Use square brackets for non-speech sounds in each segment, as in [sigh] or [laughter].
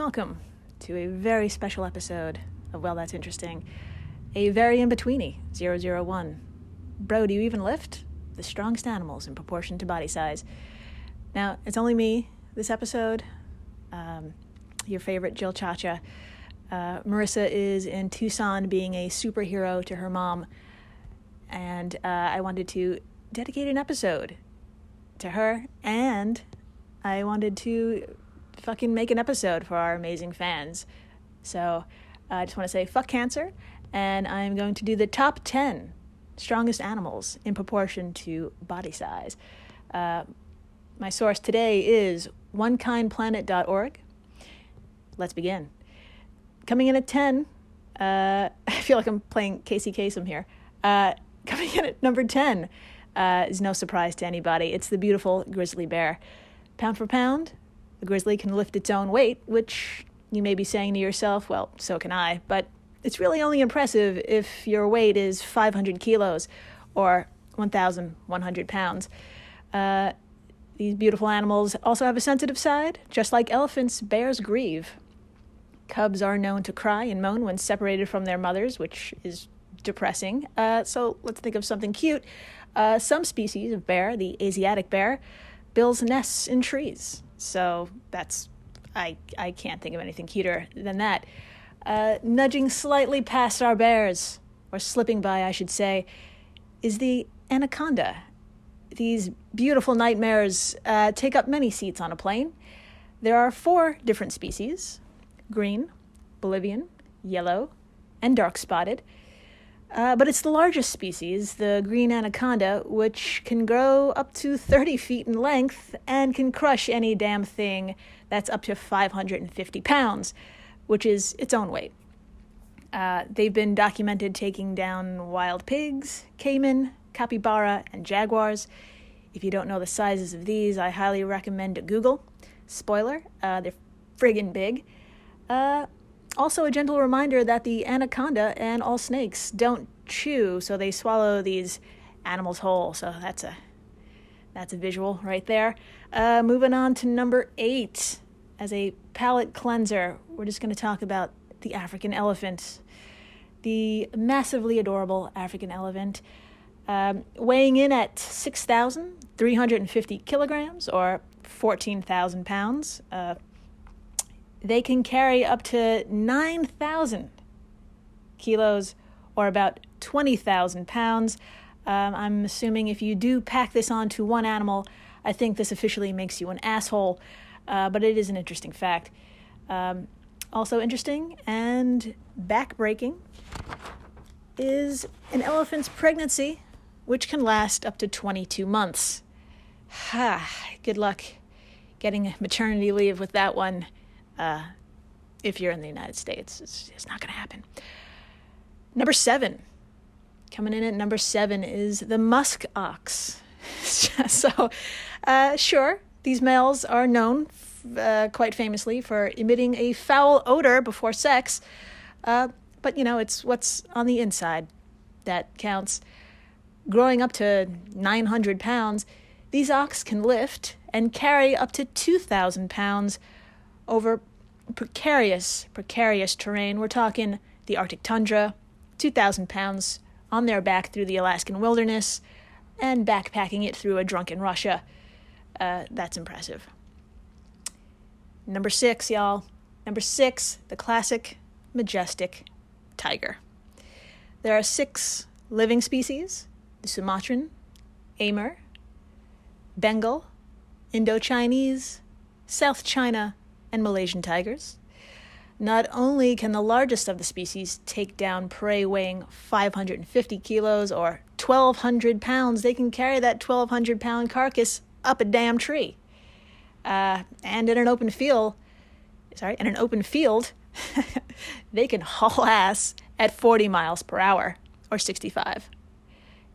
welcome to a very special episode of Well, That's Interesting. A very in betweeny 001. Bro, do you even lift? The strongest animals in proportion to body size. Now, it's only me this episode. Um, your favorite Jill Chacha. Uh, Marissa is in Tucson being a superhero to her mom. And uh, I wanted to dedicate an episode to her. And I wanted to fucking make an episode for our amazing fans. So uh, I just want to say fuck cancer, and I'm going to do the top 10 strongest animals in proportion to body size. Uh, my source today is onekindplanet.org. Let's begin. Coming in at 10, uh, [laughs] I feel like I'm playing Casey Kasem here. Uh, [laughs] coming in at number 10 uh, is no surprise to anybody. It's the beautiful grizzly bear. Pound for pound, the grizzly can lift its own weight, which you may be saying to yourself, well, so can I, but it's really only impressive if your weight is 500 kilos or 1,100 pounds. Uh, these beautiful animals also have a sensitive side. Just like elephants, bears grieve. Cubs are known to cry and moan when separated from their mothers, which is depressing. Uh, so let's think of something cute. Uh, some species of bear, the Asiatic bear, builds nests in trees. So that's I I can't think of anything cuter than that. Uh, nudging slightly past our bears, or slipping by, I should say, is the anaconda. These beautiful nightmares uh, take up many seats on a plane. There are four different species green, Bolivian, yellow, and dark spotted. Uh, but it's the largest species, the green anaconda, which can grow up to 30 feet in length and can crush any damn thing that's up to 550 pounds, which is its own weight. Uh, they've been documented taking down wild pigs, caiman, capybara, and jaguars. If you don't know the sizes of these, I highly recommend a Google. Spoiler, uh, they're friggin' big. Uh, also, a gentle reminder that the anaconda and all snakes don't chew, so they swallow these animals whole. So that's a that's a visual right there. Uh, moving on to number eight, as a palate cleanser, we're just going to talk about the African elephant, the massively adorable African elephant, um, weighing in at six thousand three hundred and fifty kilograms or fourteen thousand pounds. Uh, they can carry up to 9,000 kilos or about 20,000 pounds. Um, I'm assuming if you do pack this onto one animal, I think this officially makes you an asshole, uh, but it is an interesting fact. Um, also interesting and backbreaking is an elephant's pregnancy, which can last up to 22 months. Ha, [sighs] good luck getting maternity leave with that one uh, if you're in the United States. It's, it's not going to happen. Number seven, coming in at number seven is the musk ox. [laughs] so, uh, sure, these males are known uh, quite famously for emitting a foul odor before sex, uh, but you know, it's what's on the inside that counts. Growing up to 900 pounds, these ox can lift and carry up to 2,000 pounds over precarious, precarious terrain. We're talking the Arctic tundra, 2,000 pounds on their back through the Alaskan wilderness, and backpacking it through a drunken Russia. Uh, that's impressive. Number six, y'all. Number six, the classic, majestic tiger. There are six living species the Sumatran, Amur, Bengal, Indo-Chinese, South China, and Malaysian tigers. Not only can the largest of the species take down prey weighing 550 kilos or 1,200 pounds, they can carry that 1,200 pound carcass up a damn tree. Uh, and in an open field, sorry, in an open field, [laughs] they can haul ass at 40 miles per hour or 65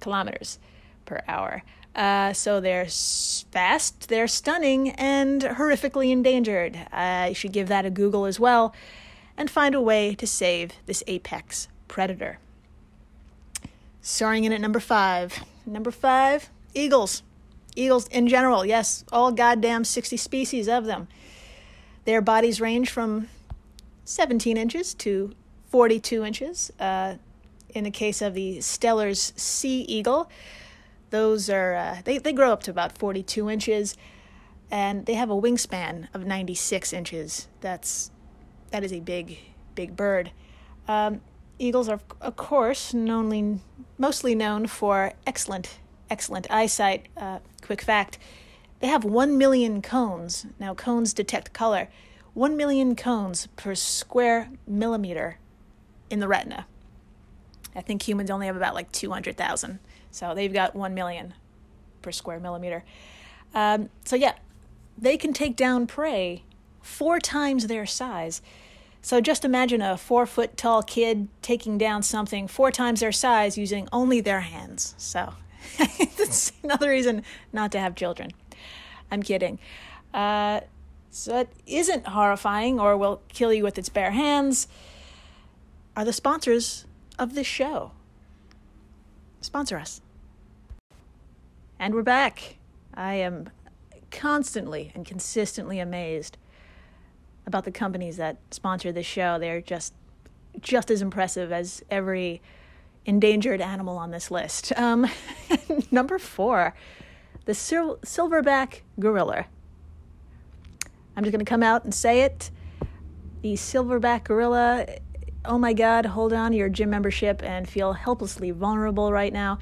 kilometers per hour. Uh, so they're fast, they're stunning, and horrifically endangered. I should give that a Google as well and find a way to save this apex predator. Soaring in at number five. Number five, eagles. Eagles in general, yes, all goddamn 60 species of them. Their bodies range from 17 inches to 42 inches. Uh, in the case of the Steller's sea eagle, those are uh, they they grow up to about 42 inches, and they have a wingspan of 96 inches. That's that is a big big bird. Um, eagles are of course knownly, mostly known for excellent excellent eyesight. Uh, quick fact: they have one million cones. Now cones detect color. One million cones per square millimeter in the retina. I think humans only have about like 200,000. So they've got 1 million per square millimeter. Um, so, yeah, they can take down prey four times their size. So just imagine a four foot tall kid taking down something four times their size using only their hands. So [laughs] that's another reason not to have children. I'm kidding. Uh, so it isn't horrifying or will kill you with its bare hands are the sponsors of this show. Sponsor us. And we're back. I am constantly and consistently amazed about the companies that sponsor this show. They're just just as impressive as every endangered animal on this list. Um, [laughs] number four, the sil- silverback gorilla. I'm just going to come out and say it. The silverback gorilla oh my God, hold on to your gym membership and feel helplessly vulnerable right now.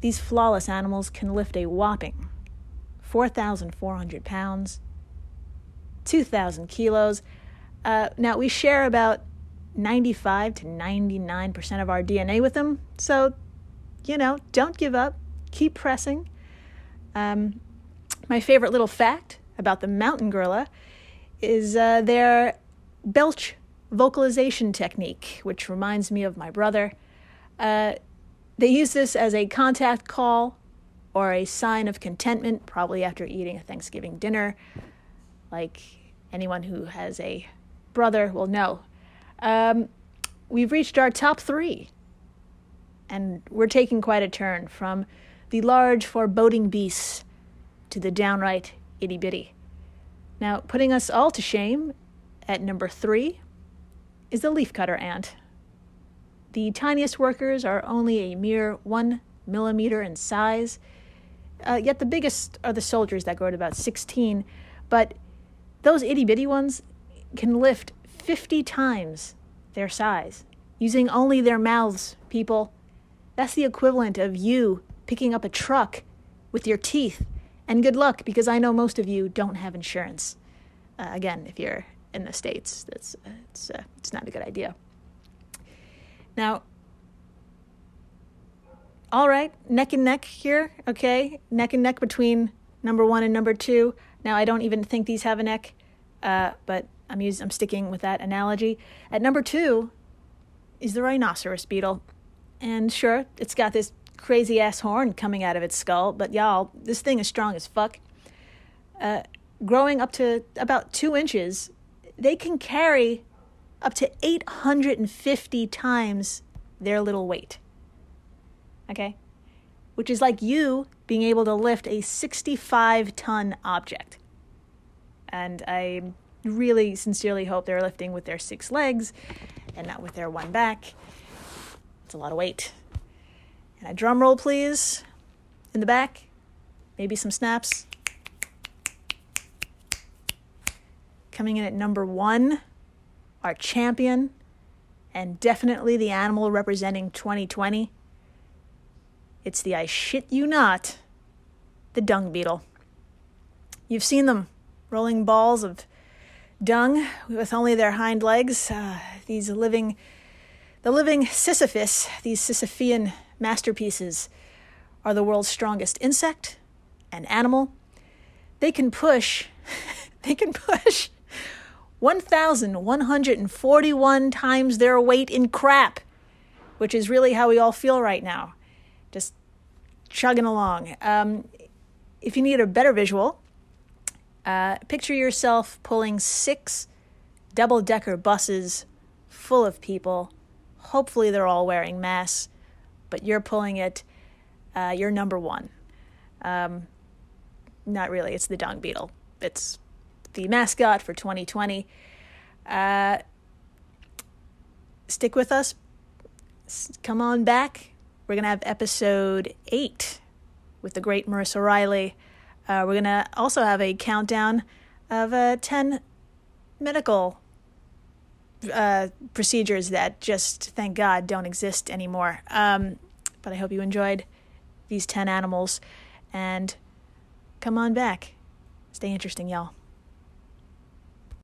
These flawless animals can lift a whopping 4,400 pounds, 2,000 kilos. Uh, now, we share about 95 to 99% of our DNA with them, so, you know, don't give up, keep pressing. Um, my favorite little fact about the mountain gorilla is uh, their belch vocalization technique, which reminds me of my brother. Uh, they use this as a contact call or a sign of contentment, probably after eating a Thanksgiving dinner, like anyone who has a brother will know. Um, we've reached our top three, and we're taking quite a turn from the large, foreboding beasts to the downright itty bitty. Now, putting us all to shame at number three is the leafcutter ant. The tiniest workers are only a mere one millimeter in size, uh, yet the biggest are the soldiers that grow to about 16. But those itty bitty ones can lift 50 times their size using only their mouths, people. That's the equivalent of you picking up a truck with your teeth. And good luck because I know most of you don't have insurance. Uh, again, if you're in the states. That's it's uh, it's not a good idea. Now, all right, neck and neck here. Okay, neck and neck between number one and number two. Now, I don't even think these have a neck, uh, but I'm using I'm sticking with that analogy. At number two is the rhinoceros beetle, and sure, it's got this crazy ass horn coming out of its skull, but y'all, this thing is strong as fuck. Uh, growing up to about two inches, they can carry up to 850 times their little weight. Okay? Which is like you being able to lift a 65 ton object. And I really sincerely hope they're lifting with their six legs and not with their one back. It's a lot of weight. And a drum roll, please, in the back. Maybe some snaps. Coming in at number one, our champion, and definitely the animal representing 2020. It's the I shit you not, the dung beetle. You've seen them rolling balls of dung with only their hind legs. Uh, these living, the living Sisyphus, these Sisyphean masterpieces, are the world's strongest insect and animal. They can push, [laughs] they can push 1,141 times their weight in crap, which is really how we all feel right now. Just chugging along. Um, if you need a better visual, uh, picture yourself pulling six double decker buses full of people. Hopefully, they're all wearing masks, but you're pulling it. Uh, you're number one. Um, not really, it's the dung beetle. It's the mascot for 2020. Uh, stick with us. Come on back. We're going to have episode eight with the great Marissa Riley. Uh, we're going to also have a countdown of uh, 10 medical uh, procedures that just, thank God, don't exist anymore. Um, but I hope you enjoyed these 10 animals and come on back. Stay interesting, y'all.